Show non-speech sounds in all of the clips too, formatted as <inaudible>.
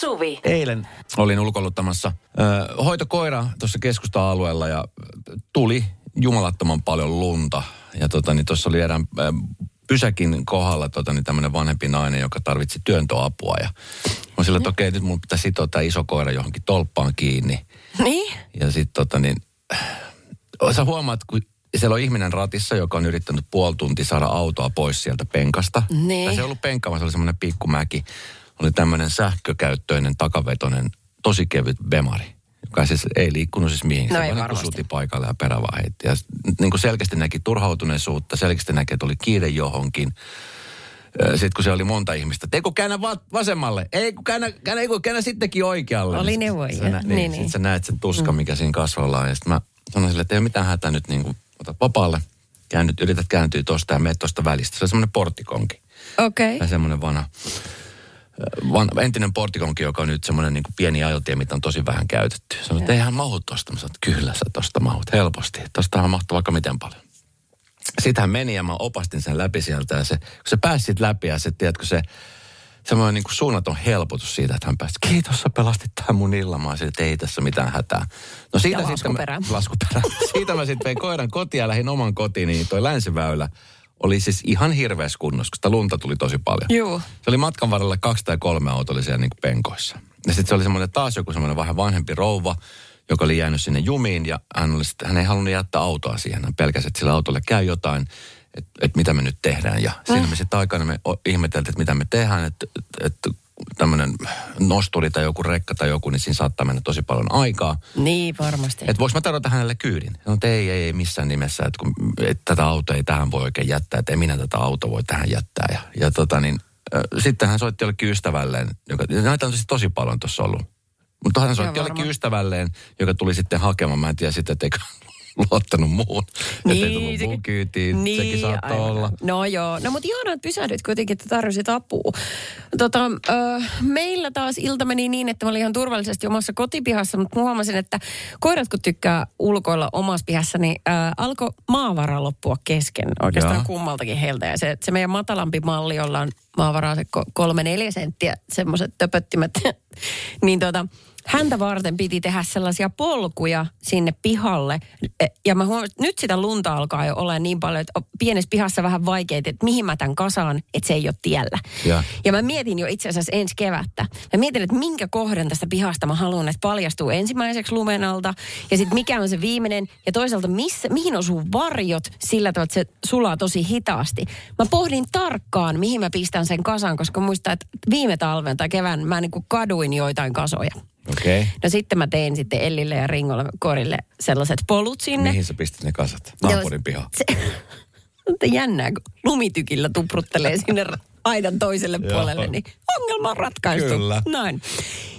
Suvi. Eilen olin ulkoiluttamassa ö, hoitokoira tuossa keskusta-alueella ja tuli jumalattoman paljon lunta. Ja tota, niin tuossa oli erään ö, pysäkin kohdalla tota, niin tämmöinen vanhempi nainen, joka tarvitsi työntöapua. Ja mä sillä, että okei, okay, nyt mun pitää sitoa tämä iso koira johonkin tolppaan kiinni. Niin? Ja sitten tota niin, sä huomaat, kun siellä on ihminen ratissa, joka on yrittänyt puoli tuntia saada autoa pois sieltä penkasta. Niin. Tai se ei ollut penkka, vaan se oli semmoinen pikkumäki. Oli tämmöinen sähkökäyttöinen, takavetoinen, tosi kevyt bemari. Joka siis ei liikkunut siis mihin. No se ei varmasti. suti paikalle ja perä vaan heitti. Ja niin kuin selkeästi näki turhautuneisuutta, selkeästi näki, että oli kiire johonkin. Sitten kun se oli monta ihmistä, että ei kun käännä va- vasemmalle, ei kun käännä, käännä, ei kun käännä sittenkin oikealle. Oli Niin neuvoja. sä nä- Niin, Niin, niin. Sit sä näet sen tuskan, mikä siinä kasvoilla on. Ja sitten mä sanoin sille, että ei ole mitään hätää nyt niin kuin, ota vapaalle, käännyt, yrität kääntyä tosta ja meet tosta välistä. Se on semmoinen porttikonki. Okei. Ja semmoinen vanha, van, entinen porttikonki, joka on nyt semmoinen niin pieni ajotie, mitä on tosi vähän käytetty. Sanoin, että eihän mahu tosta. Mä sanoin, että kyllä sä tosta mahut helposti. Tostahan mahtuu vaikka miten paljon. Sitten hän meni ja mä opastin sen läpi sieltä ja se, kun se pääsi läpi ja se, tiedätkö, se semmoinen niin kuin suunnaton helpotus siitä, että hän pääsi, kiitos sä pelastit tämän mun illan. Mä että ei tässä mitään hätää. No siitä Ja sitten mä- laskuperä. laskuperä. <laughs> siitä mä sitten vein koiran kotiin ja lähdin oman kotiin, niin toi länsiväylä oli siis ihan hirveässä kunnossa, kun sitä lunta tuli tosi paljon. Juu. Se oli matkan varrella kaksi tai kolme autoa oli siellä niin kuin penkoissa. Ja sitten se oli semmoinen taas joku semmoinen vähän vanhempi rouva, joka oli jäänyt sinne jumiin ja hän, oli sit, hän ei halunnut jättää autoa siihen. Hän pelkäsi, että sillä autolle käy jotain, että et mitä me nyt tehdään. Ja siinä me sitten aikana me ihmeteltiin, että mitä me tehdään, että et, tämmöinen nosturi tai joku rekka tai joku, niin siinä saattaa mennä tosi paljon aikaa. Niin, varmasti. Että voiko mä tarjota hänelle kyydin? Sanoin, että ei, ei, ei missään nimessä, että kun, et tätä autoa ei tähän voi oikein jättää, että ei minä tätä autoa voi tähän jättää. Ja, ja tota niin, äh, sitten hän soitti jollekin ystävälleen, joka, näitä on siis tosi paljon tuossa ollut. Mutta hän soitti jollekin ystävälleen, joka tuli sitten hakemaan. Mä en tiedä sitten, että eikö luottanut muuhun. Niin, tullut mun kyytiin. Niin, Sekin saattoi aivan. olla. No joo, no mutta ihanaa, että pysähdyt kuitenkin, että tarvitsit apua. Tota, ö, meillä taas ilta meni niin, että mä olin ihan turvallisesti omassa kotipihassa, mutta mä huomasin, että koirat kun tykkää ulkoilla omassa pihassa, niin ö, alkoi maavara loppua kesken oikeastaan Jaa. kummaltakin heiltä. Ja se, se meidän matalampi malli, jolla on maavaraa se ko- kolme neljä senttiä, semmoiset töpöttimet, <laughs> niin tota, häntä varten piti tehdä sellaisia polkuja sinne pihalle. E, Ja mä että nyt sitä lunta alkaa jo olla niin paljon, että pienessä pihassa vähän vaikeita, että mihin mä tämän kasaan, että se ei ole tiellä. Ja. Ja mä mietin jo itse asiassa ensi kevättä. Mä mietin, että minkä kohdan tästä pihasta mä haluan, että paljastuu ensimmäiseksi lumen alta. Ja sitten mikä on se viimeinen. Ja toisaalta missä, mihin osuu varjot sillä tavalla, että se sulaa tosi hitaasti. Mä pohdin tarkkaan, mihin mä pistän sen kasan, koska muistan, että viime talven tai kevään mä niin kuin kaduin joitain kasoja. Okei. Okay. No sitten mä tein sitten Ellille ja Ringolle korille sellaiset polut sinne. Mihin sä pistit ne kasat? Naapurin pihaan. Se, mutta jännää, kun lumitykillä tupruttelee sinne aidan toiselle puolelle, niin ongelma on ratkaistu. Kyllä. Näin.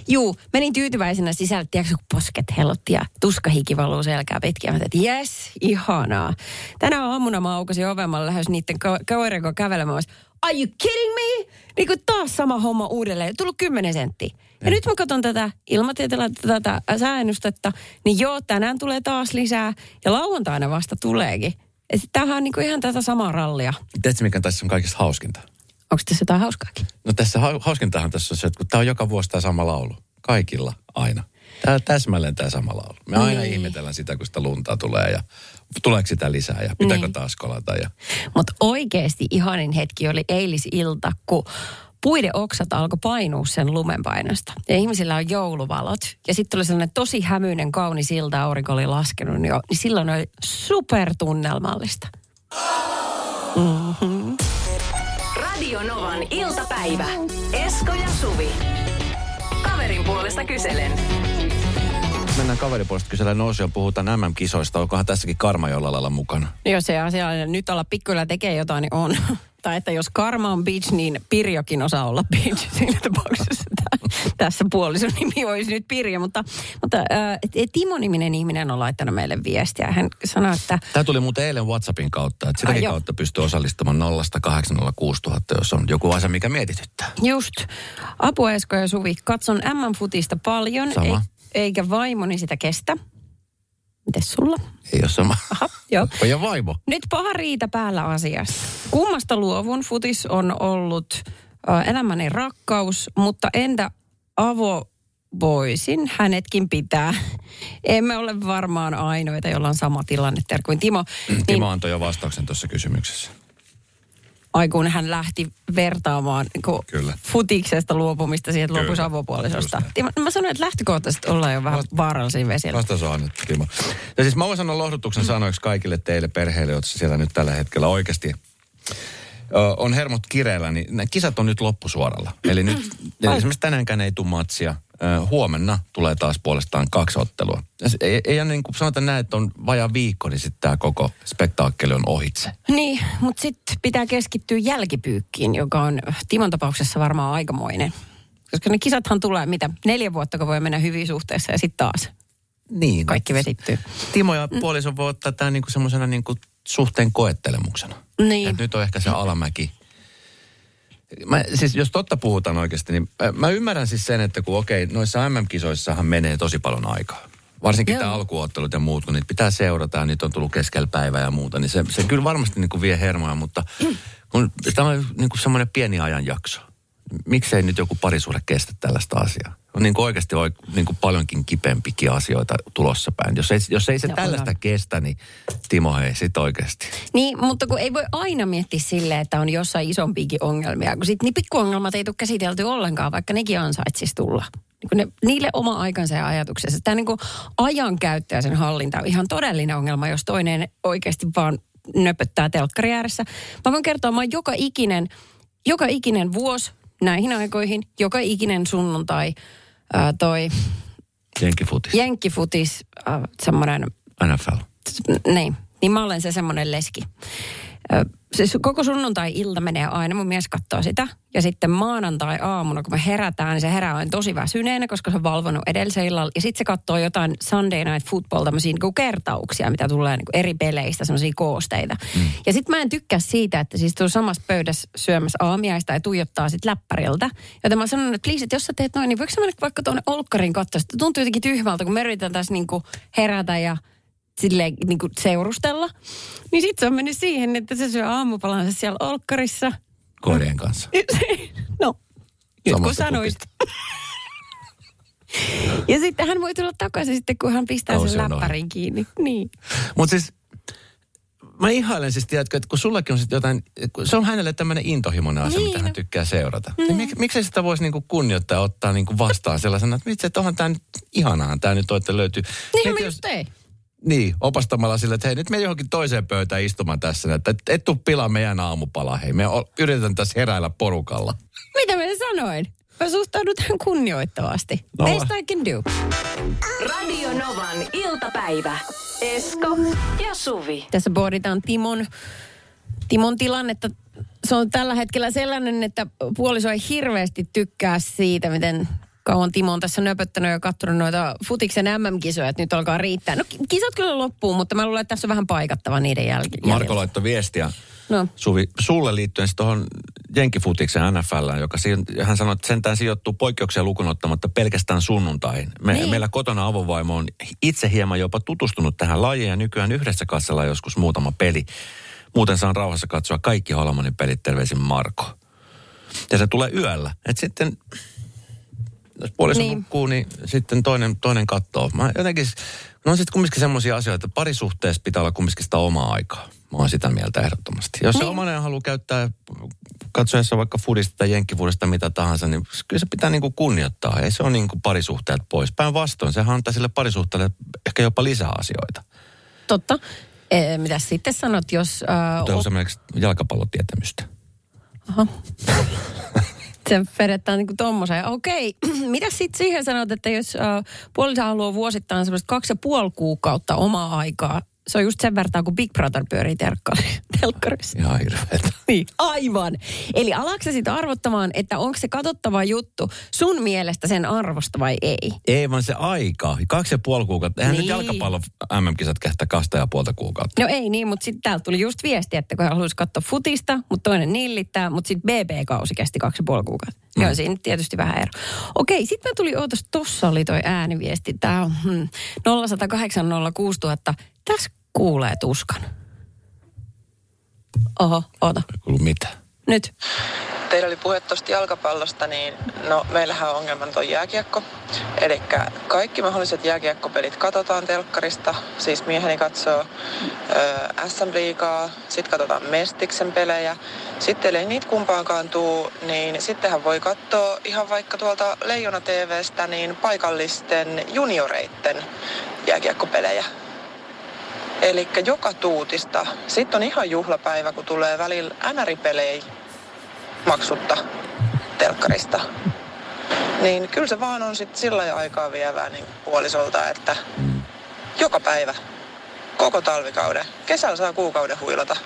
Juu, menin tyytyväisenä sisälle, tiedätkö, kun posket helotti ja tuskahiki valuu selkää pitkin. Mä että jes, ihanaa. Tänä aamuna mä aukasin oven, mä lähes niiden ka- koirien kanssa kävelemään. Are you kidding me? Niin kuin taas sama homma uudelleen. Tullut 10 senttiä. Ja nyt mä katson tätä ilmatieteellä tätä sääennustetta, niin joo, tänään tulee taas lisää. Ja lauantaina vasta tuleekin. Sit tämähän on niinku ihan tätä samaa rallia. Tiedätkö, mikä tässä on kaikista hauskinta? Onko tässä jotain hauskaakin? No tässä hau- hauskintahan tässä on se, että kun tämä on joka vuosi tämä sama laulu. Kaikilla aina. Tämä täsmälleen tämä sama laulu. Me aina Niin. ihmetellään sitä, kun sitä lunta tulee ja tuleeko sitä lisää ja pitääkö Niin. taas kolata. Ja... Mutta oikeasti ihanin hetki oli eilisilta, kun puiden oksat alkoi painua sen lumenpainosta. Ja ihmisillä on jouluvalot. Ja sitten tuli sellainen tosi hämyinen, kaunis ilta, aurinko oli laskenut jo. Niin silloin oli supertunnelmallista. Radio Novan iltapäivä. Esko ja Suvi. Kaverin puolesta kyselen. Mennään kaveripuolesta kysellä nousu ja puhutaan MM-kisoista. Onkohan tässäkin karma jollain lailla mukana? Jos se asia nyt olla pikkuilla tekee jotain, niin on. <laughs> Tai että jos karma on bitch, niin Pirjokin osaa olla bitch <laughs> siinä tapauksessa. Tässä puolison nimi olisi nyt Pirjo, mutta, mutta äh, Timo-niminen ihminen on laittanut meille viestiä. Hän sanoi, että Tämä tuli muuten eilen WhatsAppin kautta, että sitäkin Ai kautta pystyy osallistumaan 0 806 000, jos on joku asia, mikä mietityttää. just, Apu Esko ja Suvi, katson M-futista paljon, Sama. Eikä vaimoni sitä kestä. Mites sulla? Ei ole sama. Aha, joo. <laughs> Ja vaimo. Nyt paha riita päällä asiasta. Kummasta luovun futis on ollut äh, elämäni rakkaus, mutta entä avo voisin hänetkin pitää. <laughs> Emme ole varmaan ainoita, jolla on sama tilanne kuin Timo. Niin, Timo antoi jo vastauksen tuossa kysymyksessä. Ai kun hän lähti vertaamaan niin Kyllä. futiksesta luopumista siihen, että luopuisi avopuolisosta. Timo, mä sanoin, että lähtökohtaisesti ollaan jo vähän Vast- vaarallisia vesillä. Vastaus on nyt, Timo. Ja siis mä voin sanoa lohdutuksen sanoiksi kaikille teille perheille, jotka siellä nyt tällä hetkellä oikeasti on hermot kireellä, niin nämä kisat on nyt loppusuoralla. Eli nyt esimerkiksi tänäänkään ei tule matsia. Huomenna tulee taas puolestaan kaksi ottelua. Ei, ei niin kuin sanota näin, että on vajaa viikko, niin sitten tämä koko spektaakkeli on ohitse. Niin, mutta sitten pitää keskittyä jälkipyykkiin, joka on Timon tapauksessa varmaan aikamoinen. Koska ne kisathan tulee, mitä, neljä vuotta, kun voi mennä hyvin suhteessa ja sitten taas. Niin. Kaikki vesittyy. Timo ja puoliso voi ottaa tämän niinku semmoisena niinku suhteen koettelemuksena. Niin. Et nyt on ehkä se alamäki. Mä, siis jos totta puhutaan oikeasti, niin mä ymmärrän siis sen, että kun okei, noissa MM-kisoissahan menee tosi paljon aikaa. Varsinkin tämä alkuottelut ja muut, kun niitä pitää seurata ja niitä on tullut keskellä päivää ja muuta, niin se, se kyllä varmasti niin kuin vie hermoja, mutta kun tämä on niin kuin semmoinen pieni ajanjakso. Miksei nyt joku parisuhde kestä tällaista asiaa? On niin kuin oikeasti niin kuin paljonkin kipempikin asioita tulossa päin. Jos ei, jos ei se no, tällaista on. kestä, niin Timo ei sit oikeasti. Niin, mutta kun ei voi aina miettiä silleen, että on jossain isompiakin ongelmia. Kun sitten niin pikkuongelmat ei tule käsitelty ollenkaan, vaikka nekin ansaitsisi tulla. Niin ne, niille oma aikansa ja ajatuksensa. Tämä niin ajankäyttö ja sen hallinta on ihan todellinen ongelma, jos toinen oikeasti vaan nöpöttää telkkari ääressä. Mä voin kertoa, mä oon joka ikinen, joka ikinen vuosi näihin aikoihin, joka ikinen sunnuntai – toi... Jenkkifutis. Jenkkifutis, äh, semmoinen... NFL. Niin, niin mä olen se semmoinen leski siis koko sunnuntai-ilta menee aina, mun mies katsoo sitä. Ja sitten maanantai-aamuna, kun me herätään, niin se herää on tosi väsyneenä, koska se on valvonut edellisen illalla. Ja sitten se katsoo jotain Sunday Night Football, tämmöisiä niin kertauksia, mitä tulee niin eri peleistä, semmoisia koosteita. Mm. Ja sitten mä en tykkää siitä, että siis tuolla samassa pöydässä syömässä aamiaista ja tuijottaa sitten läppäriltä. Joten mä sanon, että please, että jos sä teet noin, niin voiko sä mennä vaikka tuonne olkkarin katsoa? Tuntuu jotenkin tyhmältä, kun me yritetään tässä niin herätä ja silleen niin kuin seurustella. Niin sitten se on mennyt siihen, että se syö aamupalansa siellä olkkarissa. Koirien kanssa. <laughs> no, nyt kun sanoit. <laughs> ja sitten hän voi tulla takaisin sitten, kun hän pistää Kausi sen läppärin kiinni. Niin. Mutta siis mä ihailen siis, tiedätkö, että kun sullakin on sitten jotain, se on hänelle tämmöinen intohimoinen asia, niin. mitä hän tykkää seurata. Mm. Niin mik, miksei sitä voisi niinku kunnioittaa ottaa niinku vastaan sellaisena, että vitsi, että onhan tämä nyt, ihanahan tämä nyt on, löytyy. Niin, mä just ei. Niin, opastamalla sille, että hei nyt me johonkin toiseen pöytään istumaan tässä, että et, et tuu pilaa meidän aamupalaa, hei me yritetään tässä heräillä porukalla. Mitä mä sanoin? Mä suhtaudun tähän kunnioittavasti. No. Best I can do. Radio Novan iltapäivä. Esko ja Suvi. Tässä pohditaan Timon, Timon tilannetta. Se on tällä hetkellä sellainen, että puoliso ei hirveästi tykkää siitä, miten kauan Timo on tässä nöpöttänyt ja katsonut noita futiksen MM-kisoja, että nyt alkaa riittää. No kisat kyllä loppuu, mutta mä luulen, että tässä on vähän paikattava niiden jäl- Marko laittoi viestiä no. Suvi, sulle liittyen tuohon Jenkifutiksen NFL, joka hän sanoi, että sentään sijoittuu poikkeuksia lukunottamatta pelkästään sunnuntaihin. Me, niin. Meillä kotona avovaimo on itse hieman jopa tutustunut tähän lajiin ja nykyään yhdessä kassalla joskus muutama peli. Muuten saan rauhassa katsoa kaikki Holmanin pelit, terveisin Marko. Ja se tulee yöllä. Et sitten jos puoliso niin. nukkuu, niin sitten toinen, toinen katsoo. Mä jotenkin, no on sitten kumminkin semmoisia asioita, että parisuhteessa pitää olla kumminkin sitä omaa aikaa. Mä oon sitä mieltä ehdottomasti. Jos niin. se omanen haluaa käyttää katsoessa vaikka fudista tai jenkkifudista mitä tahansa, niin kyllä se pitää niinku kunnioittaa. Ei se ole niinku parisuhteet pois. Päinvastoin, sehän antaa sille parisuhteelle ehkä jopa lisää asioita. Totta. E, mitä sitten sanot, jos... Äh, Tuo on esimerkiksi jalkapallotietämystä. Aha. <laughs> se vedetään niin tuommoiseen. Okei, <clears throat> mitä sitten siihen sanot, että jos äh, puoliso haluaa vuosittain semmoista kaksi ja puoli kuukautta omaa aikaa se on just sen verran, kun Big Brother pyörii <laughs> telkkarissa. Ihan hirveetä. <laughs> Niin, aivan. Eli alatko sitä arvottamaan, että onko se katsottava juttu sun mielestä sen arvosta vai ei? Ei, vaan se aika. Kaksi ja puoli kuukautta. Eihän niin. nyt jalkapallo MM-kisat kehtä kasta ja puolta kuukautta. No ei niin, mutta sitten täältä tuli just viesti, että kun haluaisi katsoa futista, mutta toinen nillittää, mutta sitten BB-kausi kesti kaksi ja puoli kuukautta. Mm. Joo, siinä tietysti vähän ero. Okei, sitten me tuli, ootas, tossa oli toi ääniviesti. Tämä on hmm, 0108 06000. Tässä kuulee tuskan. Oho, oota. Kuulu mitä? Nyt. teillä oli puhe tuosta jalkapallosta, niin no meillähän on ongelman tuo jääkiekko. Eli kaikki mahdolliset jääkiekkopelit katsotaan telkkarista, siis mieheni katsoo ö, SM-liigaa, sitten katsotaan Mestiksen pelejä. Sitten ei niitä kumpaankaan tuu, niin sittenhän voi katsoa ihan vaikka tuolta Leijona TVstä niin paikallisten junioreitten jääkiekkopelejä. Eli joka tuutista. Sitten on ihan juhlapäivä, kun tulee välillä NR-pelejä maksutta telkkarista. Niin kyllä se vaan on sitten sillä aikaa vievää niin puolisolta, että joka päivä, koko talvikauden, kesällä saa kuukauden huilata.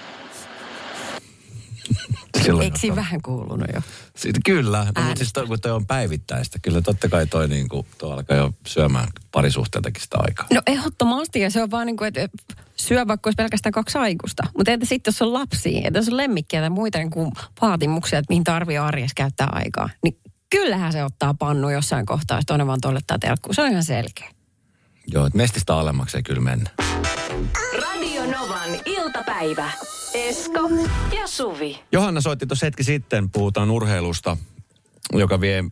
Silloin Eikö siinä vähän kuulunut jo? Sitten, kyllä, no, mutta siis toi, kun toi on päivittäistä, kyllä totta kai toi, niin kuin, toi alkaa jo syömään parisuhteeltakin sitä aikaa. No ehdottomasti, ja se on vaan niin kuin, että syö vaikka olisi pelkästään kaksi aikuista. Mutta entä sitten, jos on lapsia, että jos on lemmikkiä tai muita niin kuin vaatimuksia, että mihin tarvii arjessa käyttää aikaa, niin kyllähän se ottaa pannu jossain kohtaa, jos toinen vaan tuolettaa telkkuun. Se on ihan selkeä. Joo, että mestistä alemmaksi ei kyllä mennä. Radio Novan iltapäivä. Esko ja Suvi. Johanna soitti tuossa hetki sitten, puhutaan urheilusta, joka vie,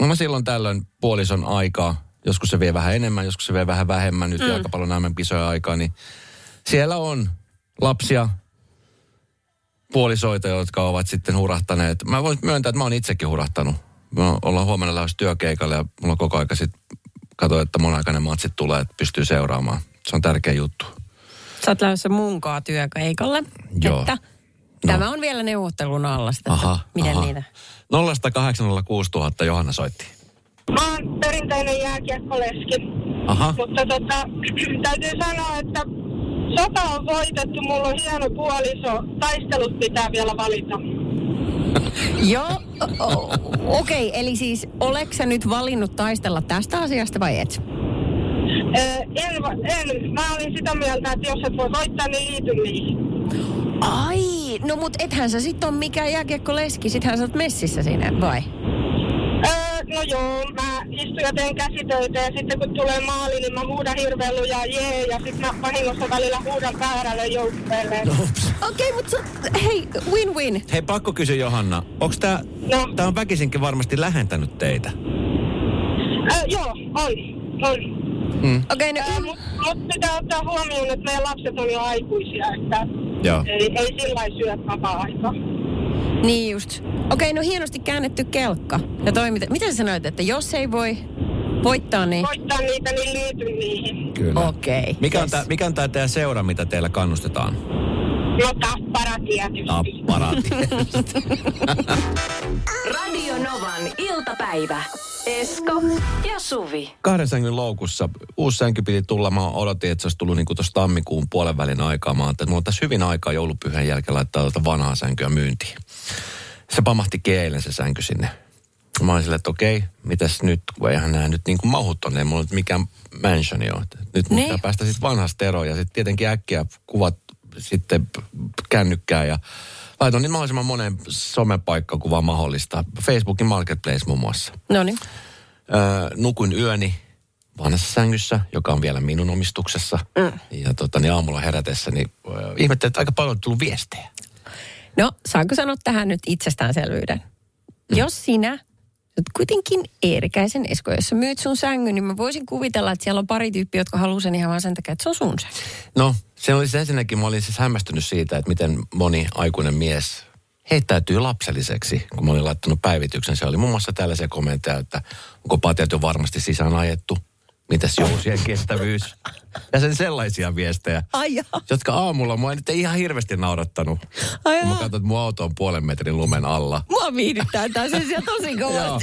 no silloin tällöin puolison aikaa. Joskus se vie vähän enemmän, joskus se vie vähän vähemmän. Nyt mm. jalkapallon näemmän pisoja aikaa, niin siellä on lapsia, puolisoita, jotka ovat sitten hurahtaneet. Mä voin myöntää, että mä oon itsekin hurahtanut. Me ollaan huomenna lähes työkeikalle ja mulla on koko aika sitten katso, että mon aikainen matsit tulee, että pystyy seuraamaan. Se on tärkeä juttu. Sä oot lähdössä munkaa työkeikalle, Joo. että No. tämä on vielä neuvottelun alla sitä, Aha, miten aha. niitä... 0806000 Johanna soitti. Mä oon perinteinen jääkiekkoleski. Aha, Mutta tota, <clears throat> täytyy sanoa, että sota on voitettu, mulla on hieno puoliso, taistelut pitää vielä valita. <laughs> Joo, okei, okay, eli siis oleks sä nyt valinnut taistella tästä asiasta vai et? En, en, mä olin sitä mieltä, että jos et voi voittaa, niin liity niihin. Ai, no mut ethän sä sit on mikään jääkiekkoleski, sittenhän sä oot messissä siinä, vai? Öö, no joo, mä istun ja teen käsitöitä ja sitten kun tulee maali, niin mä huudan hirveän lujaa jee ja sitten mä vahingossa välillä huudan väärälle joukkueelle. No. Okei, okay, mutta hei, win-win. hei pakko kysyä Johanna, onko tämä No. tää on väkisinkin varmasti lähentänyt teitä? Öö, joo, on, on. Mm. Okei, okay, no Mutta mut pitää ottaa huomioon, että meidän lapset on jo aikuisia, että Joo. ei, ei sillä syö vapaa-aikaa. niin just. Okei, okay, no hienosti käännetty kelkka. Ja toimita. Miten sä sanoit, että jos ei voi voittaa, niin... Voittaa niitä, niin liity niihin. Kyllä. Okei. Okay, Mikä, on yes. tää, mikä on tämä teidän seura, mitä teillä kannustetaan? No tappara tietysti. Tapparaat. <laughs> Radio Novan iltapäivä. Esko ja Suvi. Kahden sängyn loukussa. Uusi sänky piti tulla. Mä odotin, että se olisi tullut niin tuossa tammikuun puolen välin aikaa. Mä että mulla on tässä hyvin aikaa joulupyhän jälkeen laittaa tuota vanhaa sänkyä myyntiin. Se pamahti eilen se sänky sinne. Mä olin silleen, että okei, mitäs nyt, kun eihän nämä nyt niin kuin mahut tonne, ei mulla nyt mikään mansioni ole. Nyt mun Niin. pitää päästä sitten vanhasta eroon ja sitten tietenkin äkkiä kuvat sitten kännykkää ja laitoin niin mahdollisimman monen somepaikkakuvaa mahdollista. Facebookin Marketplace muun muassa. No niin. Öö, nukuin yöni vanhassa sängyssä, joka on vielä minun omistuksessa. Mm. Ja tota, niin aamulla herätessä, niin öö, ihmettelin, että aika paljon on tullut viestejä. No, saanko sanoa tähän nyt itsestäänselvyyden? Mm. Jos sinä kuitenkin Eerikäisen Esko, jos sä myyt sun sängyn, niin mä voisin kuvitella, että siellä on pari tyyppiä, jotka haluaa sen ihan vaan sen takia, että se on sun sängy. No, se oli se ensinnäkin, mä olin siis hämmästynyt siitä, että miten moni aikuinen mies heittäytyy lapselliseksi, kun mä olin laittanut päivityksen. Se oli muun muassa tällaisia kommentteja, että onko patjat jo varmasti sisään ajettu, mitäs jousien kestävyys. Ja sen sellaisia viestejä, Ai jaa. jotka aamulla mua nyt ei ihan hirveästi naurattanut. Ai kun mä jaa. katsoin, että mun auto on puolen metrin lumen alla. Mua viihdyttää tää sen sijaan tosi <laughs> Joo.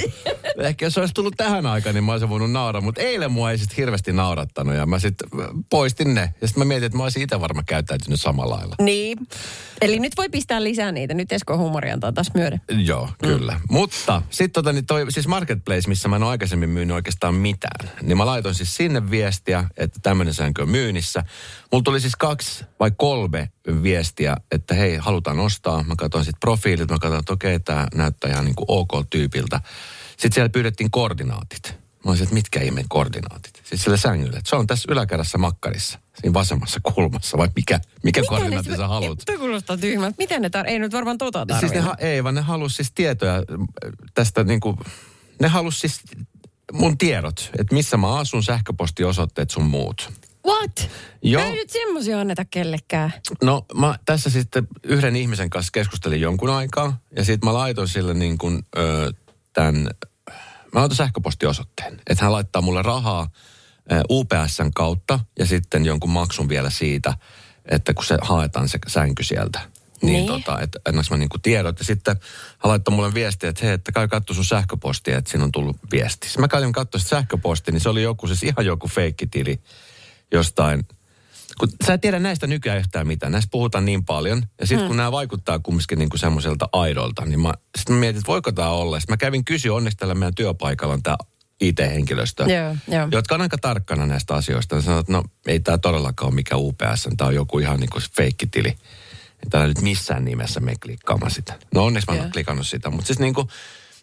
<laughs> Ehkä jos se olisi tullut tähän aikaan, niin mä olisin voinut nauraa, mutta eilen mua ei sitten hirveästi naurattanut ja mä sitten poistin ne. Ja sitten mä mietin, että mä olisin itse varmaan käyttäytynyt samalla lailla. niin. Eli nyt voi pistää lisää niitä. Nyt Esko huumori antaa taas myöden. Joo, kyllä. Mm. Mutta sitten tota, niin toi, siis Marketplace, missä mä en ole aikaisemmin myynyt oikeastaan mitään, niin mä laitoin siis sinne viestiä, että tämmöinen säänkö on myynnissä. Mulla tuli siis kaksi vai kolme viestiä, että hei, halutaan ostaa. Mä katsoin sitten profiilit, mä katsoin, että okei, tämä näyttää ihan niin kuin ok-tyypiltä. Sitten siellä pyydettiin koordinaatit. Mä olisin, että mitkä ihmeen koordinaatit? Siis sillä sängyllä. Että se on tässä yläkerrassa makkarissa. Siinä vasemmassa kulmassa, vai mikä, mikä koordinaatti sä haluat? Toi kuulostaa tyhmältä. Miten ne tar- Ei nyt varmaan tota tarvitse. Siis ne, ha- ei, vaan ne halus siis tietoja tästä niinku, ne halus siis mun tiedot, että missä mä asun, sähköpostiosoitteet sun muut. What? Joo. Ei nyt semmosia anneta kellekään. No mä tässä sitten yhden ihmisen kanssa keskustelin jonkun aikaa ja sitten mä laitoin sille niin kuin ö, tämän, mä laitoin sähköpostiosoitteen, että hän laittaa mulle rahaa ö, UPSn kautta ja sitten jonkun maksun vielä siitä, että kun se haetaan se sänky sieltä. Niin, Niin. tota, että annaks mä niinku tiedot. Ja sitten hän laittoi mulle viestiä, että hei, että käy katso sun sähköpostia, että siinä on tullut viesti. Sitten mä kävin katsoa sähköpostia, niin se oli joku, siis ihan joku feikkitili jostain. Kun sä et tiedä näistä nykyään yhtään mitään. Näistä puhutaan niin paljon. Ja sitten kun nämä vaikuttaa kumminkin niinku semmoiselta aidolta, niin mä, sit mä mietin, että voiko tämä olla. Sitten mä kävin kysyä, onneksi tällä meidän työpaikalla on tämä IT-henkilöstö, Joo, joo. jotka on aika tarkkana näistä asioista. Ja sanoo, että no ei tämä todellakaan ole mikään UPS, tämä on joku ihan niinku feikkitili. Ei täällä nyt missään nimessä me klikkaamaan sitä. No onneksi mä en Joo. ole klikannut sitä. Mutta siis niinku,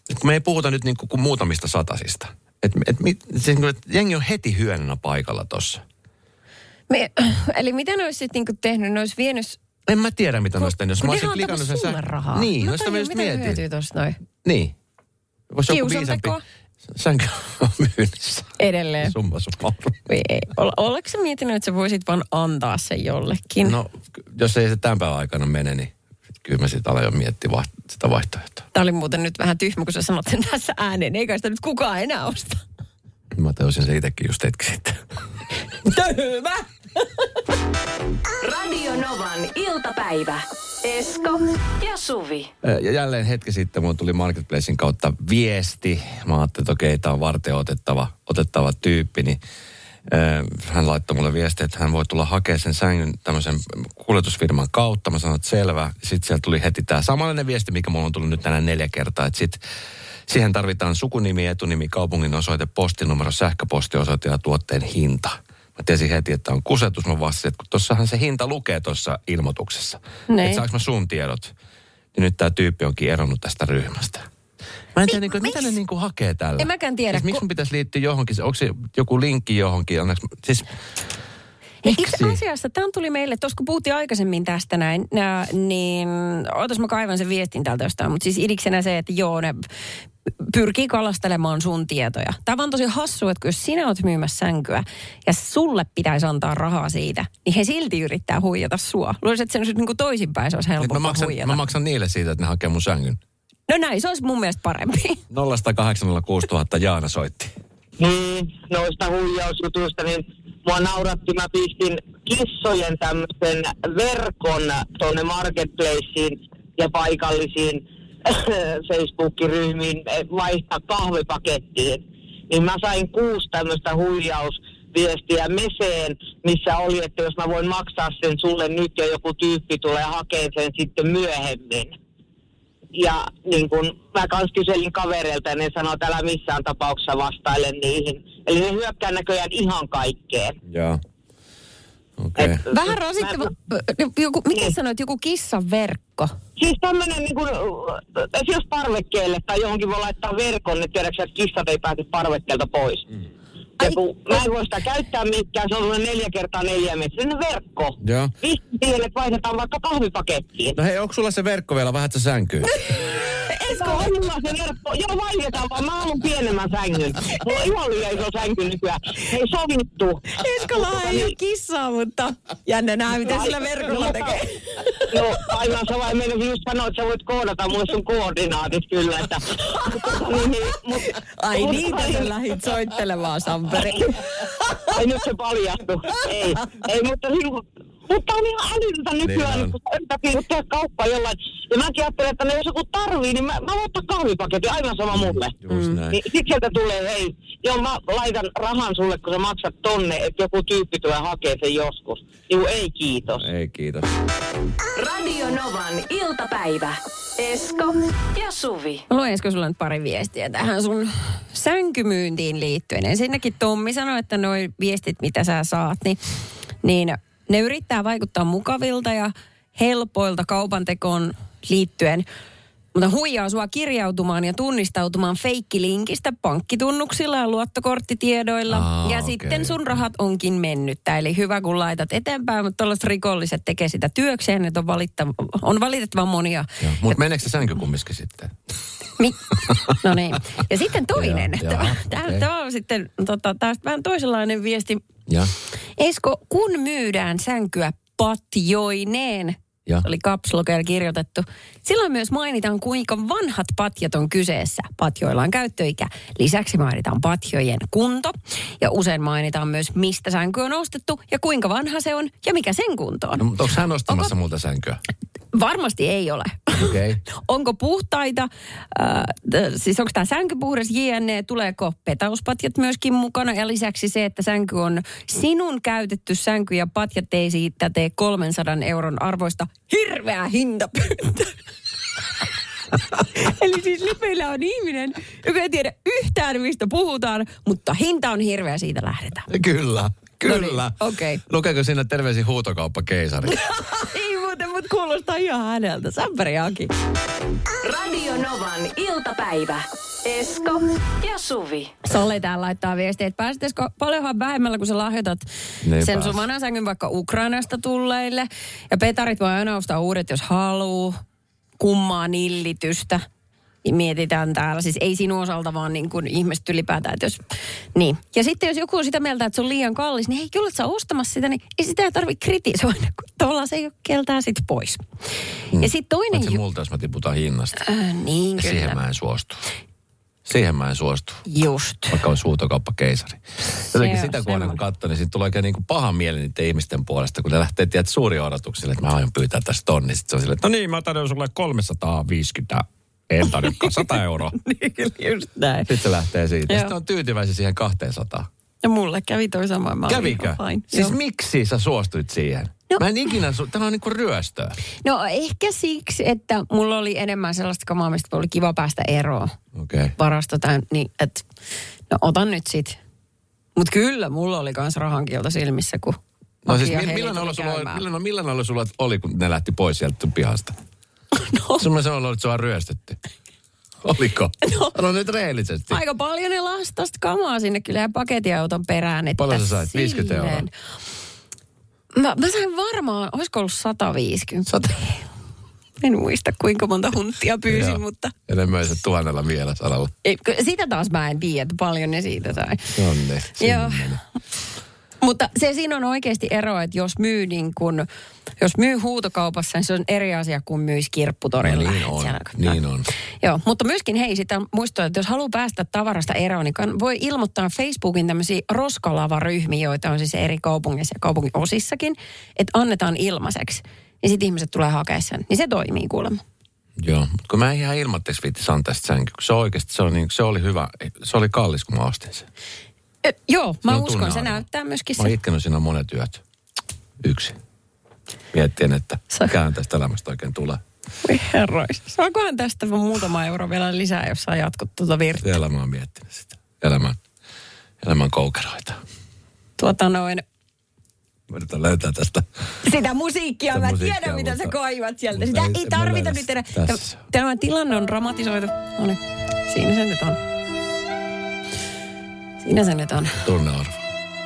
nyt kun me ei puhuta nyt niinku kuin muutamista satasista. Et, et, siis niinku, jengi on heti hyönänä paikalla tossa. Me, <clears throat> eli mitä ne olisi sitten niinku tehnyt? Ne olisi vienyt... En mä tiedä, mitä noista Jos mä olisin klikannut sen sä- rahaa. Niin, no, noista mä just mietin. hyötyy tosta noin? Niin. Voisi joku. Sänky on myynnissä. Edelleen. Summa. Ol- Oletko sä miettinyt, että sä voisit vaan antaa sen jollekin? No, jos ei se tämän päivän aikana mene, niin kyllä mä sitten alan jo miettiä va- sitä vaihtoehtoa. Tämä oli muuten nyt vähän tyhmä, kun sä sanot sen tässä ääneen. Eikä sitä nyt kukaan enää osta. Mä tajusin se itsekin just hetki sitten. Tyhmä! Radio Novan iltapäivä. Esko ja Suvi. Ja jälleen hetki sitten mulla tuli Marketplacein kautta viesti. Mä ajattelin, että okei, tämä on varten otettava, otettava tyyppi. Niin, äh, hän laittoi mulle viestiä, että hän voi tulla hakemaan sen sängyn tämmöisen kuljetusfirman kautta. Mä sanoin, että selvä. Sitten sieltä tuli heti tämä samanlainen viesti, mikä mulla on tullut nyt tänään neljä kertaa. Että sit, siihen tarvitaan sukunimi, etunimi, kaupungin osoite, postinumero, sähköpostiosoite ja tuotteen hinta. Mä tiesin heti, että on kusetus. Mä vastasin, että kun tossahan se hinta lukee tuossa ilmoituksessa. Niin. Että saanko mä sun tiedot? Niin nyt tämä tyyppi onkin eronnut tästä ryhmästä. Mä en tiedä, niin kuin, mitä ne niin kuin hakee tällä. En mäkään tiedä, Siis, miksi mun pitäisi liittyä johonkin? Onko se joku linkki johonkin? Onneksi, siis, Hei, itse asiassa tämä tuli meille, tuossa kun puhuttiin aikaisemmin tästä näin, nää, niin ootas mä kaivan sen viestin täältä jostain, mutta siis idiksenä se, että joo, ne pyrkii kalastelemaan sun tietoja. Tämä on tosi hassu, että kun jos sinä oot myymässä sänkyä ja sulle pitäisi antaa rahaa siitä, niin he silti yrittää huijata sua. Luulisin, että se olisi niin toisinpäin, se olisi että helpompaa mä, maksan, huijata. mä maksan niille siitä, että ne hakee mun sängyn. No näin, se olisi mun mielestä parempi. <laughs> 0806000 Jaana soitti. Niin, noista huijausjutuista, niin mua nauratti, mä pistin kissojen tämmöisen verkon tuonne Marketplaceen ja paikallisiin <laughs> Facebook-ryhmiin eh, vaihtaa kahvipakettiin. Niin mä sain kuusi tämmöistä huijausviestiä meseen, missä oli, että jos mä voin maksaa sen sulle nyt ja joku tyyppi tulee hakemaan sen sitten myöhemmin. Ja niin kun mä kans kyselin kavereilta ja ne sanoo, että älä missään tapauksessa vastaile niihin. Eli ne hyökkää näköjään ihan kaikkeen. Joo. Okay. Et- Vähän mä- rasittava. Joku, miten Niin. sanoit, joku kissan verkko? Siis tämmönen niin kuin, jos parvekkeelle tai johonkin voi laittaa verkon, niin tiedätkö, että kissat ei pääse parvekkeelta pois. Mm. Ja Ai- kun mä en voi sitä käyttää mikään, se on semmoinen neljä kertaa neljä metriä. On verkko. Joo. Siihen, että vaihdetaan vaikka kahvipakettiin. No hei, onko sulla se verkko vielä? Vähän se sänkyy. <laughs> Mulla se verkko. Joo, vaihdetaan vaan. Mä haluan pienemmän sängyn. Mulla on ihan liian iso sänky nykyään. Hei, sovittu. Eskolla ei ole kissaa, mutta jännä nähdä, mitä sillä verkolla tekee. No, aivan sä vai meinasin just sanoa, että sä voit koodata mulle sun koordinaatit kyllä, että... niin, niin, mut, Ai mut- niitä sä lähit soittelemaan, Samperi. Ai nyt se paljastui. Ei, ei mutta niin, mutta on ihan älytöntä nykyään, Niin on. niin kun yrittää niin tehdä kauppaa jollain. Ja mäkin ajattelen, että ne jos joku tarvii, niin mä, mä voin ottaa kahvipaketin, aivan sama mulle. Just näin. Niin sit sieltä tulee, hei, joo mä laitan rahan sulle, kun sä maksat tonne, että joku tyyppi tulee hakee sen joskus. Joo, ei kiitos. Ei, kiitos. Radio Novan iltapäivä. Esko ja Suvi. Mä luen Esko sulle nyt pari viestiä tähän sun sänkymyyntiin liittyen. Ensinnäkin Tommi sanoi, että noi viestit, mitä sä saat, niin, niin ne yrittää vaikuttaa mukavilta ja helpoilta kaupantekoon liittyen. Mutta huijaa sua kirjautumaan ja tunnistautumaan feikkilinkistä pankkitunnuksilla ja luottokorttitiedoilla. Aa, ja okei. sitten sun rahat onkin mennyttä. Eli hyvä kun laitat eteenpäin, mutta tällaiset rikolliset tekee sitä työkseen. Että on, valittav- on valitettavan monia. Mutta meneekö se sänky kumminkin sitten? Mi- no niin. Ja sitten <laughs> toinen. Tämä on sitten tota, taas vähän toisenlainen viesti. Ja, Esko, kun myydään sänkyä patjoineen, ja. oli kapslokeilla kirjoitettu. Silloin myös mainitaan, kuinka vanhat patjat on kyseessä. Patjoilla on käyttöikä. Lisäksi mainitaan patjojen kunto. Ja usein mainitaan myös, mistä sänky on ostettu ja kuinka vanha se on ja mikä sen kunto on. No, mutta onko hän ostamassa multa sänkyä? Varmasti ei ole. Okei. <laughs> Onko puhtaita, äh, siis onko tämä sänky puhdas JNE, tuleeko petauspatjat myöskin mukana ja lisäksi se, että sänky on sinun käytetty sänky ja patjat ei siitä tee 300 euron arvoista hirveä hintapyyntö. <laughs> Eli siis lipeillä on ihminen, joka ei tiedä yhtään mistä puhutaan, mutta hinta on hirveä, siitä lähdetään. Kyllä, kyllä. No niin, okei. Lukeeko siinä terveisin huutokauppa keisari? <laughs> muuten, mutta kuulostaa ihan häneltä. Samperi Aki. Radio Novan iltapäivä. Esko ja Suvi. Sole täällä laittaa viestiä, että pääsitäisikö paljonhan vähemmällä, kun sä lahjoitat Niin sen pääs. sun vanhan sängyn vaikka Ukrainasta tulleille. Ja petarit voi aina ostaa uudet, jos haluu. Kummaa nillitystä. Mietitään täällä, siis ei sinun osalta, vaan niin kuin ihmiset ylipäätään. Että jos, niin. Ja sitten jos joku on sitä mieltä, että se on liian kallis, niin hei, kyllä sä ostamassa sitä, niin ei sitä tarvitse kritisoida, kun tavallaan se ei ole keltää sit pois. Ja sitten toinen... Paitsi ju- multa, jos mä tiputan hinnasta. äh, niin kyllä. Siihen mä en suostu. Siihen mä en suostu. Just. Vaikka olisi huutokauppa keisari. Jotenkin sitä kun aina katsoo, niin siitä tulee oikein niin kuin paha mieli niiden ihmisten puolesta, kun ne lähtee tiedät, suuri odotuksille, että mä aion pyytää tästä tonni. Sitten se on silleen, että no niin, mä tarjoan sulle 350, en tarjoakaan 100 euroa. <laughs> Niin, just näin. Sitten se lähtee siitä. Joo. Sitten on tyytyväisiä siihen 200. Ja mulle kävi toi sama. Mä Kävikö? Siis Joo. miksi sä suostuit siihen? No- Mä en ikinä, su- tämä on niinku ryöstöä. No ehkä siksi, että mulla oli enemmän sellaista kamaa, mistä oli kiva päästä eroon. Okei. Okay. Varasto tämän, niin että no otan nyt sit. Mutta kyllä, mulla oli kans rahankielto silmissä, kun No siis millainen olo sulla, millainen, millainen olo sulla oli, kun ne lähti pois sieltä pihasta? No, <laughs> Semmoinen olo, että sua on ryöstetty. Oliko? No. Sano nyt rehellisesti. aika paljon ne lastasta kamaa sinne kyllä ja pakettiauton perään. Että Paljon sä sait? 50 euroa? silleen- Mä, mä sain varmaan, olisiko ollut 150? Sata. En muista kuinka monta hunttia pyysin, Joo. mutta Enemmän se tuhannella vielä sadalla. ei, sitä taas mä en tiedä, että paljon ne siitä sai. Sinne Joo. Mutta se siinä on oikeasti ero, että jos myy niin kun, jos myy huutokaupassa, niin se on eri asia kuin myisi kirpputorilla. No niin on, Siellä- niin on. Joo, mutta myöskin hei, sitä muistaa, että jos haluaa päästä tavarasta eroon, niin voi ilmoittaa Facebookin tämmöisiä roskalavaryhmiä, joita on siis eri kaupungeissa ja kaupungin osissakin, että annetaan ilmaiseksi. Ja sitten ihmiset tulee hakemaan sen. Niin se toimii kuulemma. Joo, mutta kun mä en ihan ilmatteeksi viittis antaa sitä sänky, kun se oikeasti, se, on niin, se oli hyvä, se oli kallis, kun mä ostin sen. Ö, joo, mä on uskon, se näyttää myöskin Mä oon se. itkenyt siinä monet yöt. Yksi. Miettien, että mikähän tästä elämästä oikein tulee. Oi herrois. Saakohan tästä muutama euro vielä lisää, jos sä jatkot tuota virtaa? Vielä mä oon miettinyt sitä. Elämän, elämän koukeroita. Tuota noin, yritän löytää tästä. Sitä musiikkia, Sitä mä musiikkia, tiedän mitä sä kaivat sieltä. Sitä ei- ei, tarvita nyt enää. Tämä tilanne on dramatisoitu. No niin, siinä se nyt on. Siinä se nyt on. Tunnearvo.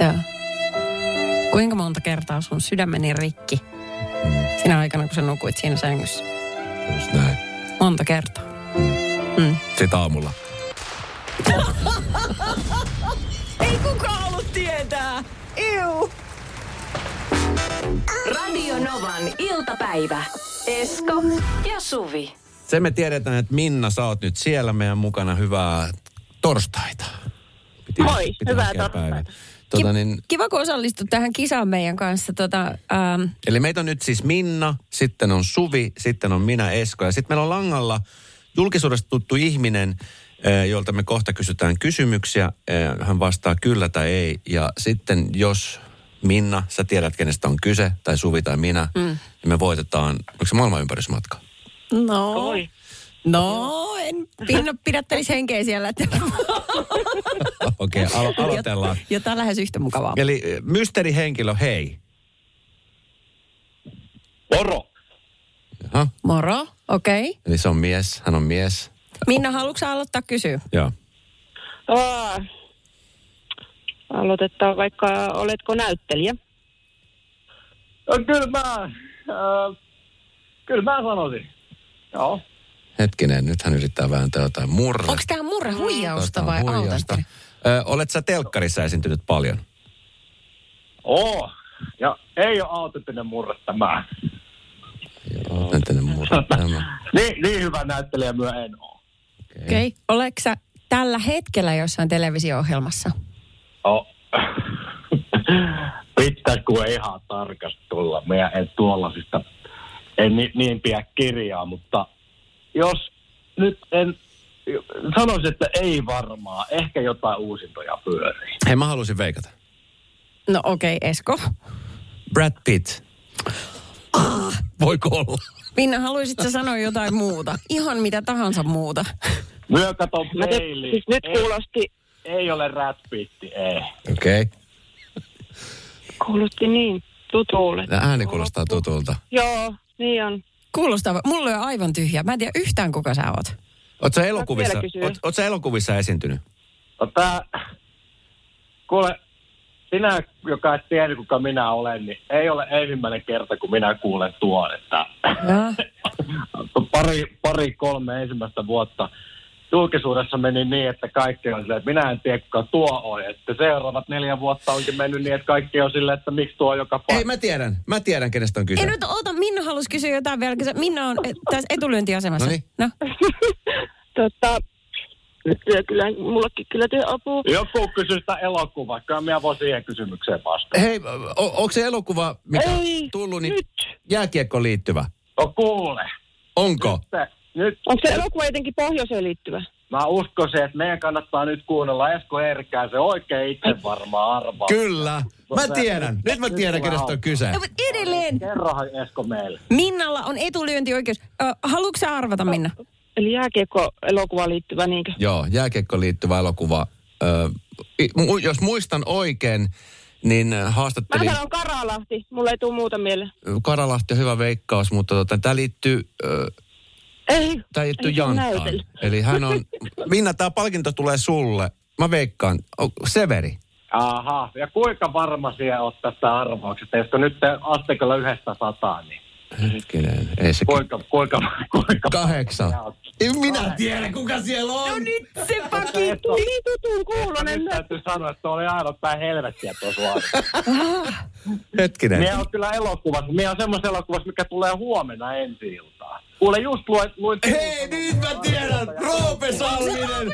Joo. Kuinka monta kertaa sun sydämeni rikki Mm, sinä aikana, kun sä nukuit siinä sängyssä? just näin. Monta kertaa. Mm. Sitten aamulla. <laughs> Ei kukaan ollut tietää. Iu. Radio Novan iltapäivä. Esko ja Suvi. Se me tiedetään, että Minna, sä oot nyt siellä meidän mukana. Hyvää torstaita. Moi, hyvää torstaita. Tota, niin, Kiva, kun osallistut tähän kisaan meidän kanssa. Tota, ähm, eli meitä on nyt siis Minna, sitten on Suvi, sitten on minä Esko. Ja sitten meillä on langalla julkisuudesta tuttu ihminen, eh, jolta me kohta kysytään kysymyksiä. Eh, Hän vastaa kyllä tai ei. Ja sitten jos Minna, sä tiedät kenestä on kyse, tai Suvi tai minä, mm. niin me voitetaan, onko se maailmanympärysmatka? no. Oi. No, en pinno, pidättelisi henkeä siellä. <laughs> Okei, okay, alo- aloitellaan. Jotain lähes yhtä mukavaa. Eli eh, mysteerihenkilö, hei. Moro. Aha. Moro, okei. Okay. Eli se on mies, hän on mies. Minna, haluatko aloittaa kysyä? Joo. Aa, aloitetaan vaikka, oletko näyttelijä? No, kyllä mä, äh, kyllä mä sanoisin. Joo. Hetkinen, nyt hän yrittää vääntää jotain murre. Onko tämä murre huijausta vai huijausta. autantti? Ö, olet sä telkkarissa esiintynyt paljon? Oo. Ja ei ole autenttinen murre tämä. Joo. Autenttinen murre tämä. Niin, niin hyvä näyttelijä myö en oo. Okei. Okay. Oletko sä tällä hetkellä jossain televisio-ohjelmassa? Oh. <laughs> Pitäisikö ihan tarkasti tulla. Meidän en tuollaisista, en ni, niin pidä kirjaa, mutta jos nyt en, sanoisin, että ei varmaan. Ehkä jotain uusintoja pyörii. Hei, mä halusin veikata. No okei, okay, Esko. Brad Pitt. Voiko olla? Minna, haluaisitko sanoa jotain muuta? Ihan mitä tahansa muuta. Myö kato peiliin. siis nyt ei, kuulosti, ei ole rätpiitti, ei. Okei. Okay. kuulosti niin tutulle. Ääni kuulostaa tutulta. Joo, niin on. Kuulostaa, mulla on aivan tyhjä. Mä en tiedä yhtään kuka sä oot. Oot sä elokuvissa, oot, oot sä elokuvissa esiintynyt? No tää, kuule, sinä, joka et tiedä kuka minä olen, niin ei ole ensimmäinen kerta, kun minä kuulen tuon, että Ja. <laughs> pari, pari, kolme ensimmäistä vuotta julkisuudessa meni niin, että kaikki on silleen, että minä en tiedä kuka tuo on. Että seuraavat neljä vuotta onkin mennyt niin, että kaikki on silleen, että miksi tuo on joka paikka. Ei, mä tiedän. Mä tiedän, kenestä on kyse. Ei nyt oota, Minna halusi kysyä jotain vielä. Minna on tässä etulyöntiasemassa. Noniin. No. <laughs> Tota, nyt työ kyllä, mullekin kyllä työ apuu. Joku kysyy sitä elokuvaa, kyllä minä voin siihen kysymykseen vastata. Hei, o, onko se elokuva, mikä on Ei, tullut, niin nyt. jääkiekkoon liittyvä? No kuule, Onko? nyt, nyt Onko se elokuva jotenkin pohjoiseen liittyvä? mä uskoisin, että meidän kannattaa nyt kuunnella Esko Erkää, se oikein itse varmaan arvaa. Kyllä. Mä tiedän. Nyt mä tiedän, kenestä on kyse. No, mutta edelleen. Kerrohan Esko meille. Minnalla on etulyöntioikeus. Ö, haluatko sä arvata, Minna? Eli jääkiekko-elokuva liittyvä niinkö? Joo, jääkiekkoon liittyvä elokuva. Ö, jos muistan oikein, niin Mä haastattelin sanon Karalahti, mulle ei tule muuta mieleen. Karalahti on hyvä veikkaus, mutta tota, tämä liittyy, ö, Ei, Eli se on Jantaan. näytely. Eli hän on, <laughs> Minna, tämä palkinto tulee sulle. Mä veikkaan, O- Severi. Aha, ja kuinka varma siellä oot tästä arvauksesta? Josko nyt te asteikolla yhdestä sataan, niin Hetkinen, ei se kuinka, kuinka, kuinka Kahdeksan. Ei Minä tiedän, kuka siellä on. No nyt se Esko, niin tutun kuulonen. Nyt täytyy sanoa, että oli aivan päin helvettiä tuossa Hetkinen. Mie on kyllä elokuvassa. Mie on semmoisessa elokuvassa, mikä tulee huomenna ensi iltaan. Kuule, just luin... luin Hei, nyt mä tiedän! Roope Salminen!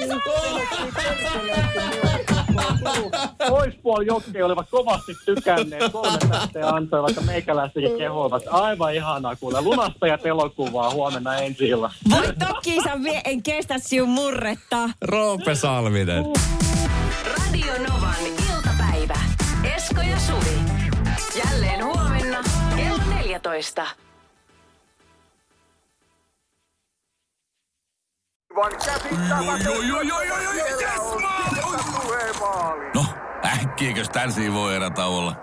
Poispuol Jokke olivat kovasti tykänneet. Kolme tähteä antoivat ja meikäläistäkin kehoivat. Aivan ihanaa kuule. Lunastajat elokuvaa huomenna ensi illalla. Voi toki sä vie, en kestä sinun murretta. Roope Salminen. Radio Novan iltapäivä. Esko ja Suvi. Jälleen huomenna kello 14. No, äkkiäkös tän voi erä olla?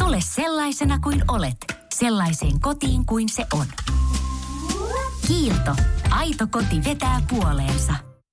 Tule sellaisena kuin olet, sellaiseen kotiin kuin se on. Kiilto. Aito koti vetää puoleensa.